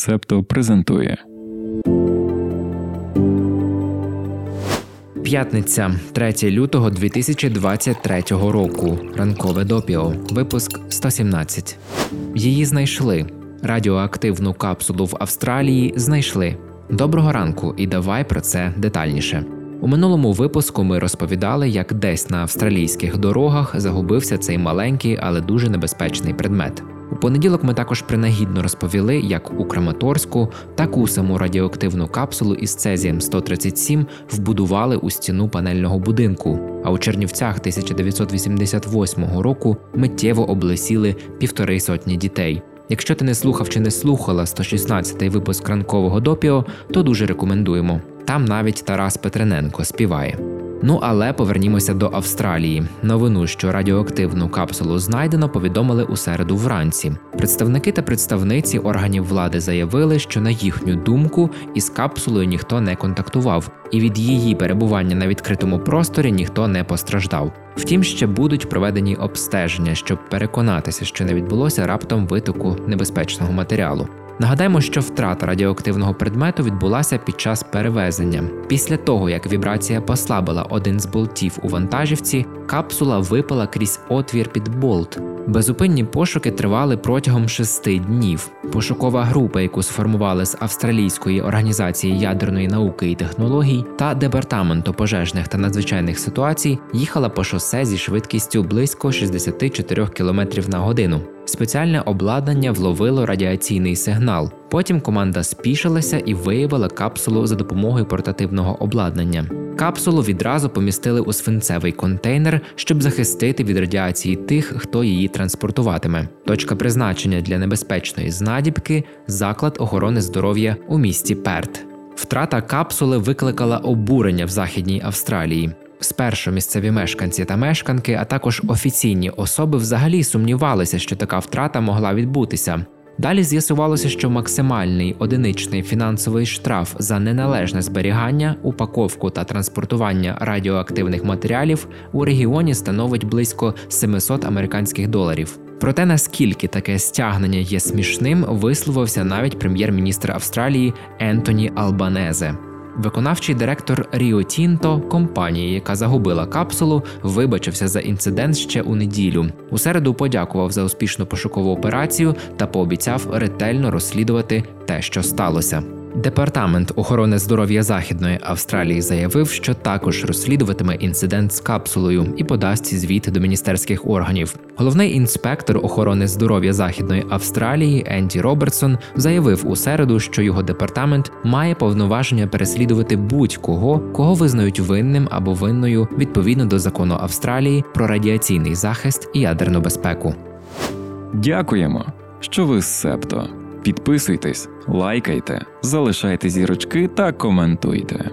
Септо презентує. П'ятниця, 3 лютого 2023 року. Ранкове допіо. Випуск 117. Її знайшли. Радіоактивну капсулу в Австралії знайшли. Доброго ранку і давай про це детальніше. У минулому випуску ми розповідали, як десь на австралійських дорогах загубився цей маленький, але дуже небезпечний предмет. У понеділок ми також принагідно розповіли, як у Краматорську таку саму радіоактивну капсулу із цезієм 137 вбудували у стіну панельного будинку. А у Чернівцях 1988 року миттєво облесіли півтори сотні дітей. Якщо ти не слухав чи не слухала 116-й випуск ранкового допіо, то дуже рекомендуємо. Там навіть Тарас Петрененко співає. Ну але повернімося до Австралії. Новину, що радіоактивну капсулу знайдено, повідомили у середу вранці. Представники та представниці органів влади заявили, що на їхню думку із капсулою ніхто не контактував, і від її перебування на відкритому просторі ніхто не постраждав. Втім, ще будуть проведені обстеження, щоб переконатися, що не відбулося раптом витоку небезпечного матеріалу. Нагадаємо, що втрата радіоактивного предмету відбулася під час перевезення. Після того, як вібрація послабила один з болтів у вантажівці, капсула випала крізь отвір під болт. Безупинні пошуки тривали протягом шести днів. Пошукова група, яку сформували з австралійської організації ядерної науки і технологій та департаменту пожежних та надзвичайних ситуацій, їхала по шосе зі швидкістю близько 64 км на годину. Спеціальне обладнання вловило радіаційний сигнал. Потім команда спішилася і виявила капсулу за допомогою портативного обладнання. Капсулу відразу помістили у свинцевий контейнер, щоб захистити від радіації тих, хто її транспортуватиме. Точка призначення для небезпечної знадібки заклад охорони здоров'я у місті Перт. Втрата капсули викликала обурення в Західній Австралії. Спершу місцеві мешканці та мешканки, а також офіційні особи взагалі сумнівалися, що така втрата могла відбутися. Далі з'ясувалося, що максимальний одиничний фінансовий штраф за неналежне зберігання, упаковку та транспортування радіоактивних матеріалів у регіоні становить близько 700 американських доларів. Проте наскільки таке стягнення є смішним, висловився навіть прем'єр-міністр Австралії Ентоні Албанезе. Виконавчий директор Ріо Тінто, компанії, яка загубила капсулу, вибачився за інцидент ще у неділю. У середу подякував за успішну пошукову операцію та пообіцяв ретельно розслідувати те, що сталося. Департамент охорони здоров'я Західної Австралії заявив, що також розслідуватиме інцидент з капсулою і подасть звіт до міністерських органів. Головний інспектор охорони здоров'я Західної Австралії Енді Робертсон заявив у середу, що його департамент має повноваження переслідувати будь-кого, кого визнають винним або винною відповідно до закону Австралії про радіаційний захист і ядерну безпеку. Дякуємо, що ви з Септо. Підписуйтесь, лайкайте, залишайте зірочки та коментуйте.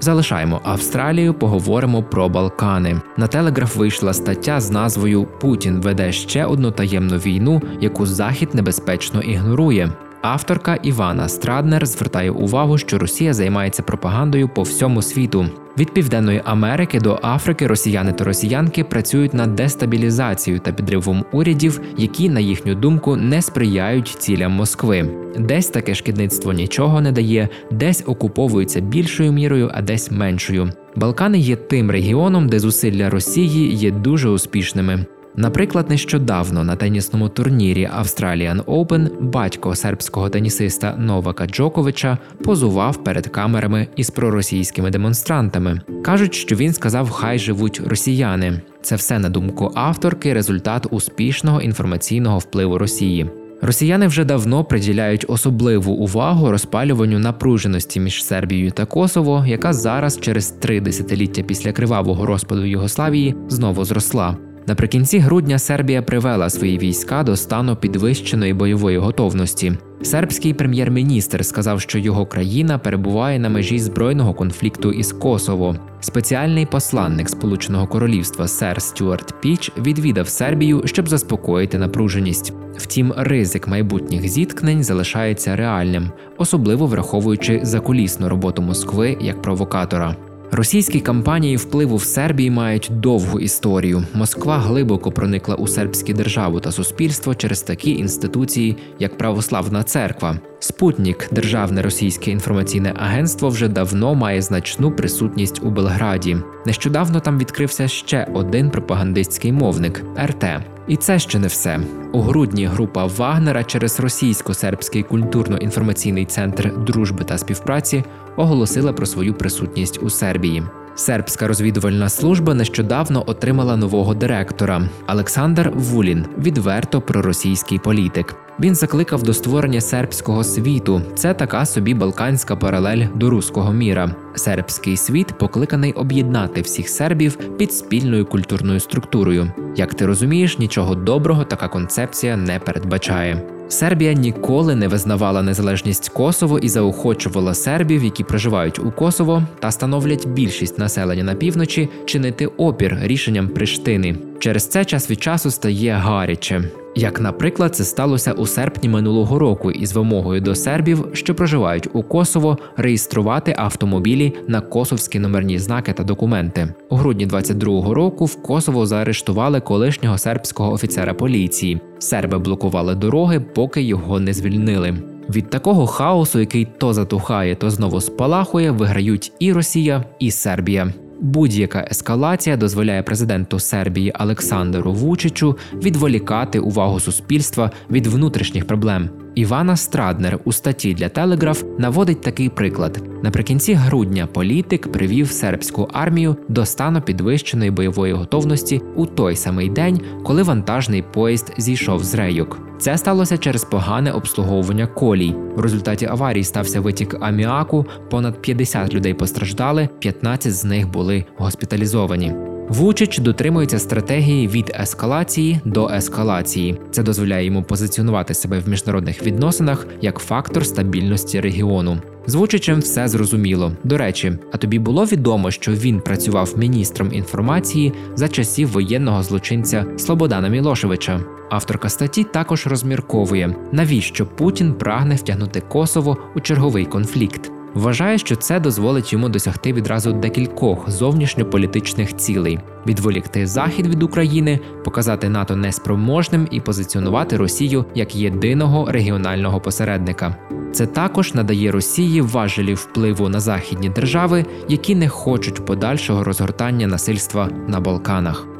Залишаємо Австралію, поговоримо про Балкани. На телеграф вийшла стаття з назвою Путін веде ще одну таємну війну, яку Захід небезпечно ігнорує. Авторка Івана Страднер звертає увагу, що Росія займається пропагандою по всьому світу. Від Південної Америки до Африки росіяни та росіянки працюють над дестабілізацією та підривом урядів, які, на їхню думку, не сприяють цілям Москви. Десь таке шкідництво нічого не дає, десь окуповуються більшою мірою, а десь меншою. Балкани є тим регіоном, де зусилля Росії є дуже успішними. Наприклад, нещодавно на тенісному турнірі Australian Open батько сербського тенісиста Новака Джоковича позував перед камерами із проросійськими демонстрантами. кажуть, що він сказав, хай живуть росіяни. Це все на думку авторки, результат успішного інформаційного впливу Росії. Росіяни вже давно приділяють особливу увагу розпалюванню напруженості між Сербією та Косово, яка зараз, через три десятиліття після кривавого розпаду Югославії, знову зросла. Наприкінці грудня Сербія привела свої війська до стану підвищеної бойової готовності. Сербський прем'єр-міністр сказав, що його країна перебуває на межі збройного конфлікту із Косово. Спеціальний посланник Сполученого Королівства Сер Стюарт Піч відвідав Сербію, щоб заспокоїти напруженість. Втім, ризик майбутніх зіткнень залишається реальним, особливо враховуючи закулісну роботу Москви як провокатора. Російські кампанії впливу в Сербії мають довгу історію. Москва глибоко проникла у сербську державу та суспільство через такі інституції, як Православна Церква. Спутник, державне російське інформаційне агентство, вже давно має значну присутність у Белграді. Нещодавно там відкрився ще один пропагандистський мовник РТ. І це ще не все. У грудні група Вагнера через російсько-сербський культурно-інформаційний центр дружби та співпраці оголосила про свою присутність у Сербії. Сербська розвідувальна служба нещодавно отримала нового директора Олександр Вулін, відверто проросійський політик. Він закликав до створення сербського світу. Це така собі балканська паралель до руського міра. Сербський світ покликаний об'єднати всіх сербів під спільною культурною структурою. Як ти розумієш, нічого доброго така концепція не передбачає. Сербія ніколи не визнавала незалежність Косово і заохочувала сербів, які проживають у Косово та становлять більшість населення на півночі, чинити опір рішенням Приштини. Через це час від часу стає гаряче. Як, наприклад, це сталося у серпні минулого року із вимогою до сербів, що проживають у Косово, реєструвати автомобілі на косовські номерні знаки та документи. У грудні 22-го року в Косово заарештували колишнього сербського офіцера поліції. Серби блокували дороги, поки його не звільнили. Від такого хаосу, який то затухає, то знову спалахує, виграють і Росія, і Сербія. Будь-яка ескалація дозволяє президенту Сербії Олександру Вучичу відволікати увагу суспільства від внутрішніх проблем. Івана Страднер у статті для Телеграф наводить такий приклад: наприкінці грудня політик привів сербську армію до стану підвищеної бойової готовності у той самий день, коли вантажний поїзд зійшов з рейок. Це сталося через погане обслуговування колій. В результаті аварії стався витік аміаку. Понад 50 людей постраждали, 15 з них були госпіталізовані. Вучич дотримується стратегії від ескалації до ескалації. Це дозволяє йому позиціонувати себе в міжнародних відносинах як фактор стабільності регіону. З Вучичем все зрозуміло. До речі, а тобі було відомо, що він працював міністром інформації за часів воєнного злочинця Слободана Мілошевича. Авторка статті також розмірковує, навіщо Путін прагне втягнути Косово у черговий конфлікт. Вважає, що це дозволить йому досягти відразу декількох зовнішньополітичних цілей: відволікти захід від України, показати НАТО неспроможним і позиціонувати Росію як єдиного регіонального посередника. Це також надає Росії важелі впливу на західні держави, які не хочуть подальшого розгортання насильства на Балканах.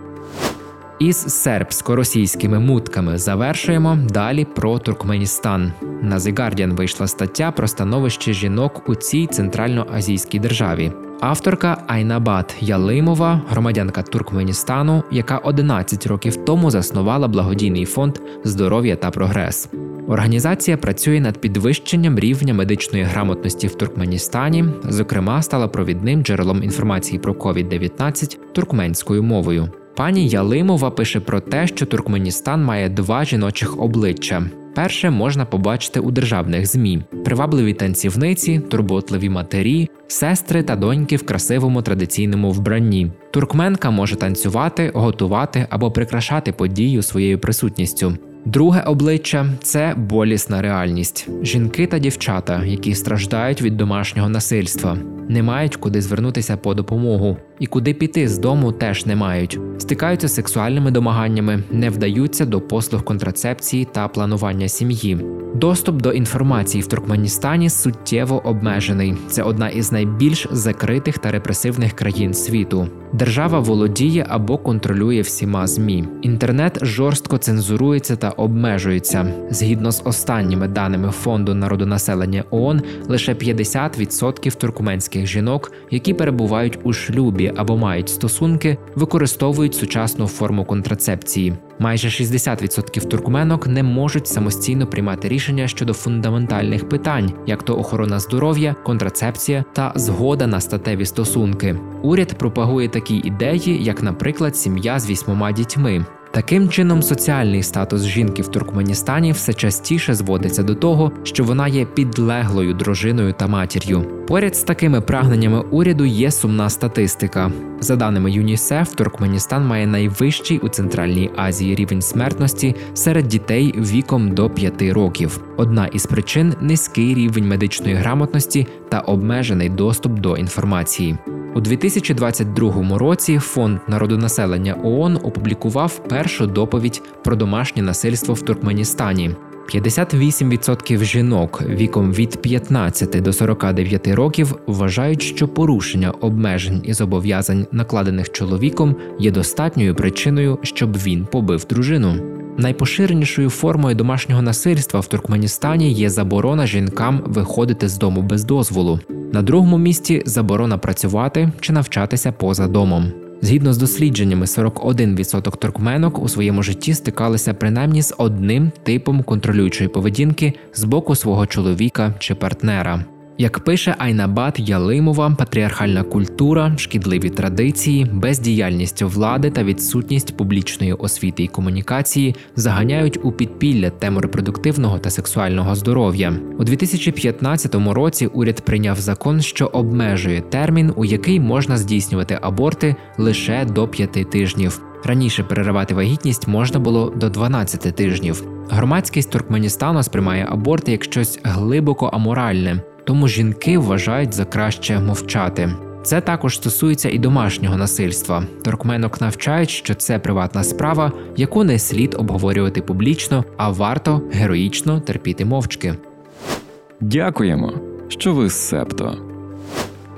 Із сербсько-російськими мутками завершуємо далі про Туркменістан. На The Guardian вийшла стаття про становище жінок у цій центральноазійській державі. Авторка Айнабат Ялимова, громадянка Туркменістану, яка 11 років тому заснувала благодійний фонд здоров'я та прогрес. Організація працює над підвищенням рівня медичної грамотності в Туркменістані, зокрема, стала провідним джерелом інформації про COVID-19 туркменською мовою. Пані Ялимова пише про те, що Туркменістан має два жіночих обличчя. Перше можна побачити у державних змі: привабливі танцівниці, турботливі матері, сестри та доньки в красивому традиційному вбранні. Туркменка може танцювати, готувати або прикрашати подію своєю присутністю. Друге обличчя це болісна реальність. Жінки та дівчата, які страждають від домашнього насильства, не мають куди звернутися по допомогу, і куди піти з дому теж не мають. Стикаються з сексуальними домаганнями, не вдаються до послуг контрацепції та планування сім'ї. Доступ до інформації в Туркменістані суттєво обмежений. Це одна із найбільш закритих та репресивних країн світу. Держава володіє або контролює всіма змі. Інтернет жорстко цензурується та обмежується. Згідно з останніми даними фонду народонаселення ООН, лише 50% туркменських жінок, які перебувають у шлюбі або мають стосунки, використовують сучасну форму контрацепції. Майже 60% туркменок не можуть самостійно приймати рішення щодо фундаментальних питань, як то охорона здоров'я, контрацепція та згода на статеві стосунки. Уряд пропагує такі ідеї, як, наприклад, сім'я з вісьмома дітьми. Таким чином, соціальний статус жінки в Туркменістані все частіше зводиться до того, що вона є підлеглою дружиною та матір'ю. Поряд з такими прагненнями уряду є сумна статистика. За даними ЮНІСЕФ, Туркменістан має найвищий у Центральній Азії рівень смертності серед дітей віком до 5 років. Одна із причин низький рівень медичної грамотності та обмежений доступ до інформації. У 2022 році фонд народонаселення ООН опублікував першу доповідь про домашнє насильство в Туркменістані. 58% жінок віком від 15 до 49 років вважають, що порушення обмежень і зобов'язань, накладених чоловіком, є достатньою причиною, щоб він побив дружину. Найпоширенішою формою домашнього насильства в Туркменістані є заборона жінкам виходити з дому без дозволу. На другому місці заборона працювати чи навчатися поза домом. Згідно з дослідженнями, 41% туркменок у своєму житті стикалися принаймні з одним типом контролюючої поведінки з боку свого чоловіка чи партнера. Як пише Айнабад Ялимова, патріархальна культура, шкідливі традиції, бездіяльність влади та відсутність публічної освіти і комунікації заганяють у підпілля тему репродуктивного та сексуального здоров'я. У 2015 році уряд прийняв закон, що обмежує термін, у який можна здійснювати аборти лише до 5 тижнів. Раніше переривати вагітність можна було до 12 тижнів. Громадськість Туркменістану сприймає аборти як щось глибоко аморальне тому жінки вважають за краще мовчати. Це також стосується і домашнього насильства. Торкменок навчають, що це приватна справа, яку не слід обговорювати публічно, а варто героїчно терпіти мовчки. Дякуємо, що ви Септо.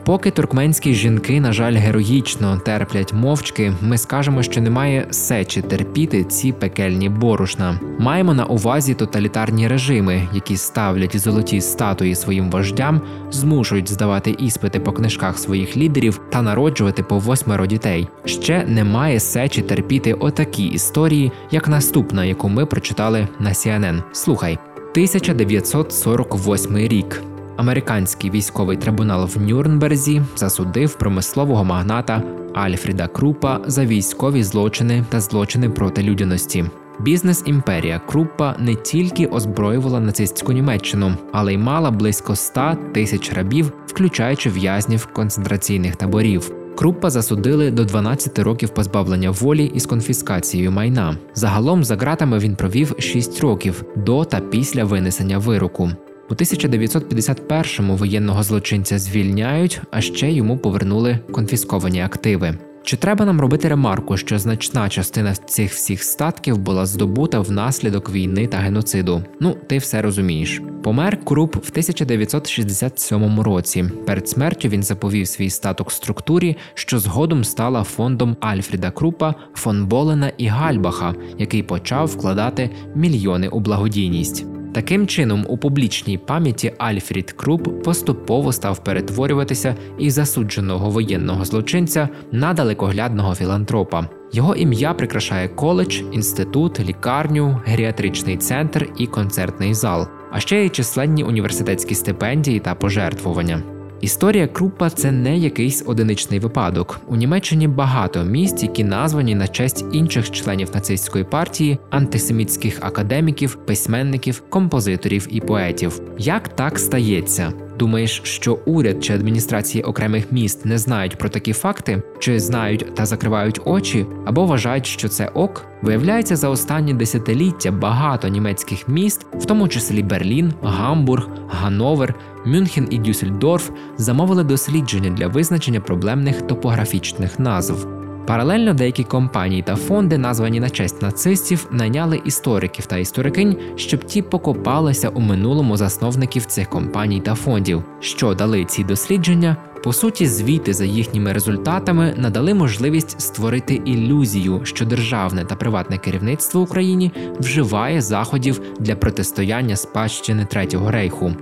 Поки туркменські жінки, на жаль, героїчно терплять мовчки, ми скажемо, що немає сечі терпіти ці пекельні борошна. Маємо на увазі тоталітарні режими, які ставлять золоті статуї своїм вождям, змушують здавати іспити по книжках своїх лідерів та народжувати по восьмеро дітей. Ще немає сечі терпіти отакі історії, як наступна, яку ми прочитали на CNN. Слухай, 1948 рік. Американський військовий трибунал в Нюрнберзі засудив промислового магната Альфріда Крупа за військові злочини та злочини проти людяності. Бізнес імперія Крупа не тільки озброювала нацистську Німеччину, але й мала близько 100 тисяч рабів, включаючи в'язнів концентраційних таборів. Крупа засудили до 12 років позбавлення волі із конфіскацією майна. Загалом за ґратами він провів 6 років до та після винесення вироку. У 1951-му воєнного злочинця звільняють, а ще йому повернули конфісковані активи. Чи треба нам робити ремарку, що значна частина цих всіх статків була здобута внаслідок війни та геноциду? Ну, ти все розумієш. Помер Круп в 1967 році. Перед смертю він заповів свій статок структурі, що згодом стала фондом Альфріда Крупа, фон Болена і Гальбаха, який почав вкладати мільйони у благодійність. Таким чином, у публічній пам'яті Альфрід Круп поступово став перетворюватися із засудженого воєнного злочинця на далекоглядного філантропа. Його ім'я прикрашає коледж, інститут, лікарню, геріатричний центр і концертний зал, а ще й численні університетські стипендії та пожертвування. Історія Круппа це не якийсь одиничний випадок. У Німеччині багато місць, які названі на честь інших членів нацистської партії, антисемітських академіків, письменників, композиторів і поетів. Як так стається? Думаєш, що уряд чи адміністрації окремих міст не знають про такі факти, чи знають та закривають очі, або вважають, що це ок? Виявляється, за останні десятиліття багато німецьких міст, в тому числі Берлін, Гамбург, Гановер, Мюнхен і Дюссельдорф, замовили дослідження для визначення проблемних топографічних назв. Паралельно деякі компанії та фонди, названі на честь нацистів, найняли істориків та історикинь, щоб ті покопалися у минулому засновників цих компаній та фондів, що дали ці дослідження. По суті, звіти за їхніми результатами надали можливість створити ілюзію, що державне та приватне керівництво Україні вживає заходів для протистояння спадщини Третього рейху.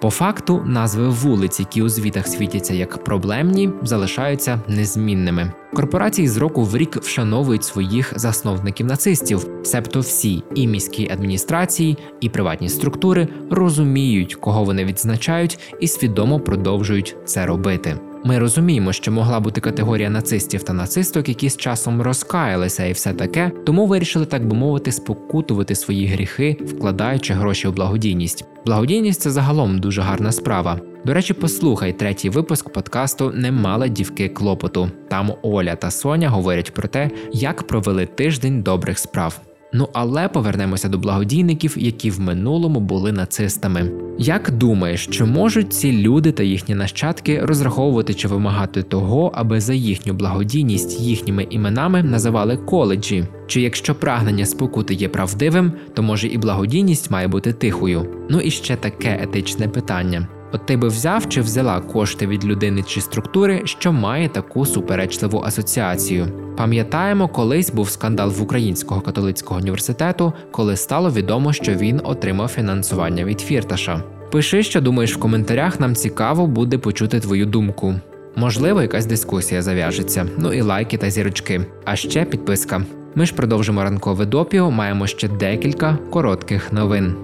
По факту, назви вулиць, які у звітах світяться як проблемні, залишаються незмінними. Корпорації з року в рік вшановують своїх засновників нацистів, себто всі і міські адміністрації, і приватні структури розуміють, кого вони відзначають, і свідомо продовжують це робити. Ми розуміємо, що могла бути категорія нацистів та нацисток, які з часом розкаялися і все таке, тому вирішили, так би мовити, спокутувати свої гріхи, вкладаючи гроші у благодійність. Благодійність це загалом дуже гарна справа. До речі, послухай третій випуск подкасту Не мала дівки клопоту. Там Оля та Соня говорять про те, як провели тиждень добрих справ. Ну але повернемося до благодійників, які в минулому були нацистами. Як думаєш, чи можуть ці люди та їхні нащадки розраховувати чи вимагати того, аби за їхню благодійність їхніми іменами називали коледжі? Чи якщо прагнення спокути є правдивим, то може і благодійність має бути тихою? Ну і ще таке етичне питання. От ти би взяв чи взяла кошти від людини чи структури, що має таку суперечливу асоціацію. Пам'ятаємо, колись був скандал в Українського католицького університету, коли стало відомо, що він отримав фінансування від Фірташа. Пиши, що думаєш в коментарях, нам цікаво буде почути твою думку. Можливо, якась дискусія зав'яжеться. Ну і лайки та зірочки. А ще підписка. Ми ж продовжимо ранкове допіо, маємо ще декілька коротких новин.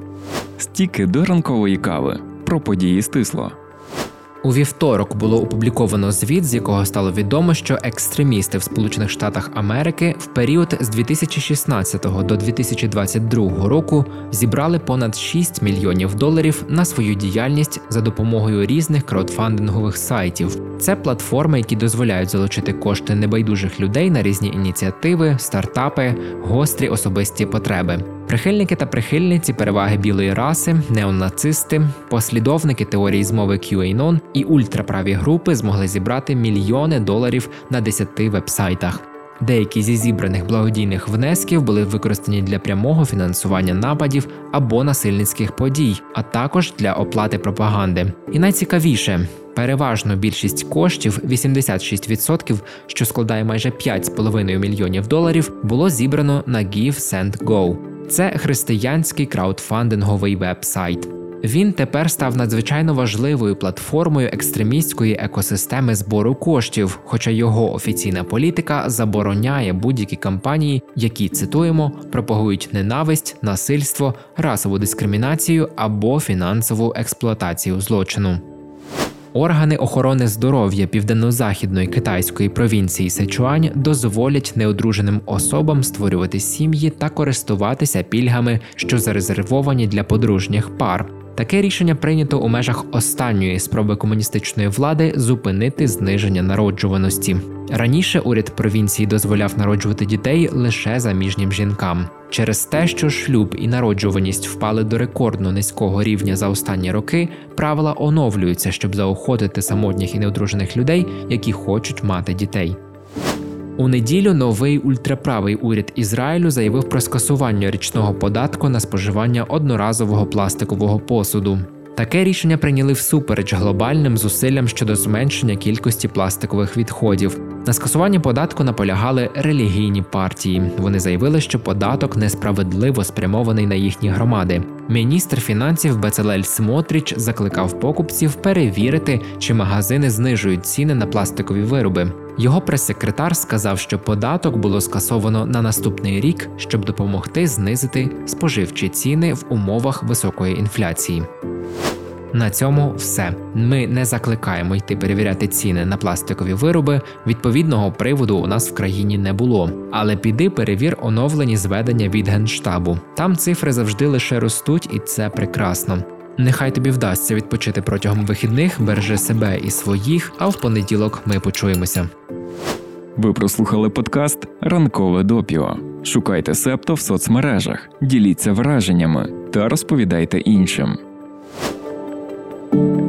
Стіки до ранкової кави про події стисло. У вівторок було опубліковано звіт, з якого стало відомо, що екстремісти в Сполучених Штатах Америки в період з 2016 до 2022 року зібрали понад 6 мільйонів доларів на свою діяльність за допомогою різних краудфандингових сайтів. Це платформи, які дозволяють залучити кошти небайдужих людей на різні ініціативи, стартапи, гострі особисті потреби. Прихильники та прихильниці переваги білої раси, неонацисти, послідовники теорії змови QAnon і ультраправі групи змогли зібрати мільйони доларів на 10 вебсайтах. Деякі зі зібраних благодійних внесків були використані для прямого фінансування нападів або насильницьких подій, а також для оплати пропаганди. І найцікавіше. Переважно більшість коштів, 86%, що складає майже 5,5 мільйонів доларів, було зібрано на GiveSendGo. Це християнський краудфандинговий веб-сайт. Він тепер став надзвичайно важливою платформою екстремістської екосистеми збору коштів, хоча його офіційна політика забороняє будь-які кампанії, які цитуємо, пропагують ненависть, насильство, расову дискримінацію або фінансову експлуатацію злочину. Органи охорони здоров'я південно-західної китайської провінції Сечуань дозволять неодруженим особам створювати сім'ї та користуватися пільгами, що зарезервовані для подружніх пар. Таке рішення прийнято у межах останньої спроби комуністичної влади зупинити зниження народжуваності. Раніше уряд провінції дозволяв народжувати дітей лише заміжнім жінкам. Через те, що шлюб і народжуваність впали до рекордно низького рівня за останні роки, правила оновлюються, щоб заохотити самотніх і неодружених людей, які хочуть мати дітей. У неділю новий ультраправий уряд Ізраїлю заявив про скасування річного податку на споживання одноразового пластикового посуду. Таке рішення прийняли всупереч глобальним зусиллям щодо зменшення кількості пластикових відходів. На скасування податку наполягали релігійні партії. Вони заявили, що податок несправедливо спрямований на їхні громади. Міністр фінансів Бецелель Смотріч закликав покупців перевірити, чи магазини знижують ціни на пластикові вироби. Його прес-секретар сказав, що податок було скасовано на наступний рік, щоб допомогти знизити споживчі ціни в умовах високої інфляції. На цьому все. Ми не закликаємо йти перевіряти ціни на пластикові вироби. Відповідного приводу у нас в країні не було. Але піди перевір оновлені зведення від генштабу. Там цифри завжди лише ростуть, і це прекрасно. Нехай тобі вдасться відпочити протягом вихідних, бережи себе і своїх. А в понеділок ми почуємося. Ви прослухали подкаст Ранкове допіо. Шукайте септо в соцмережах, діліться враженнями та розповідайте іншим. Thank you.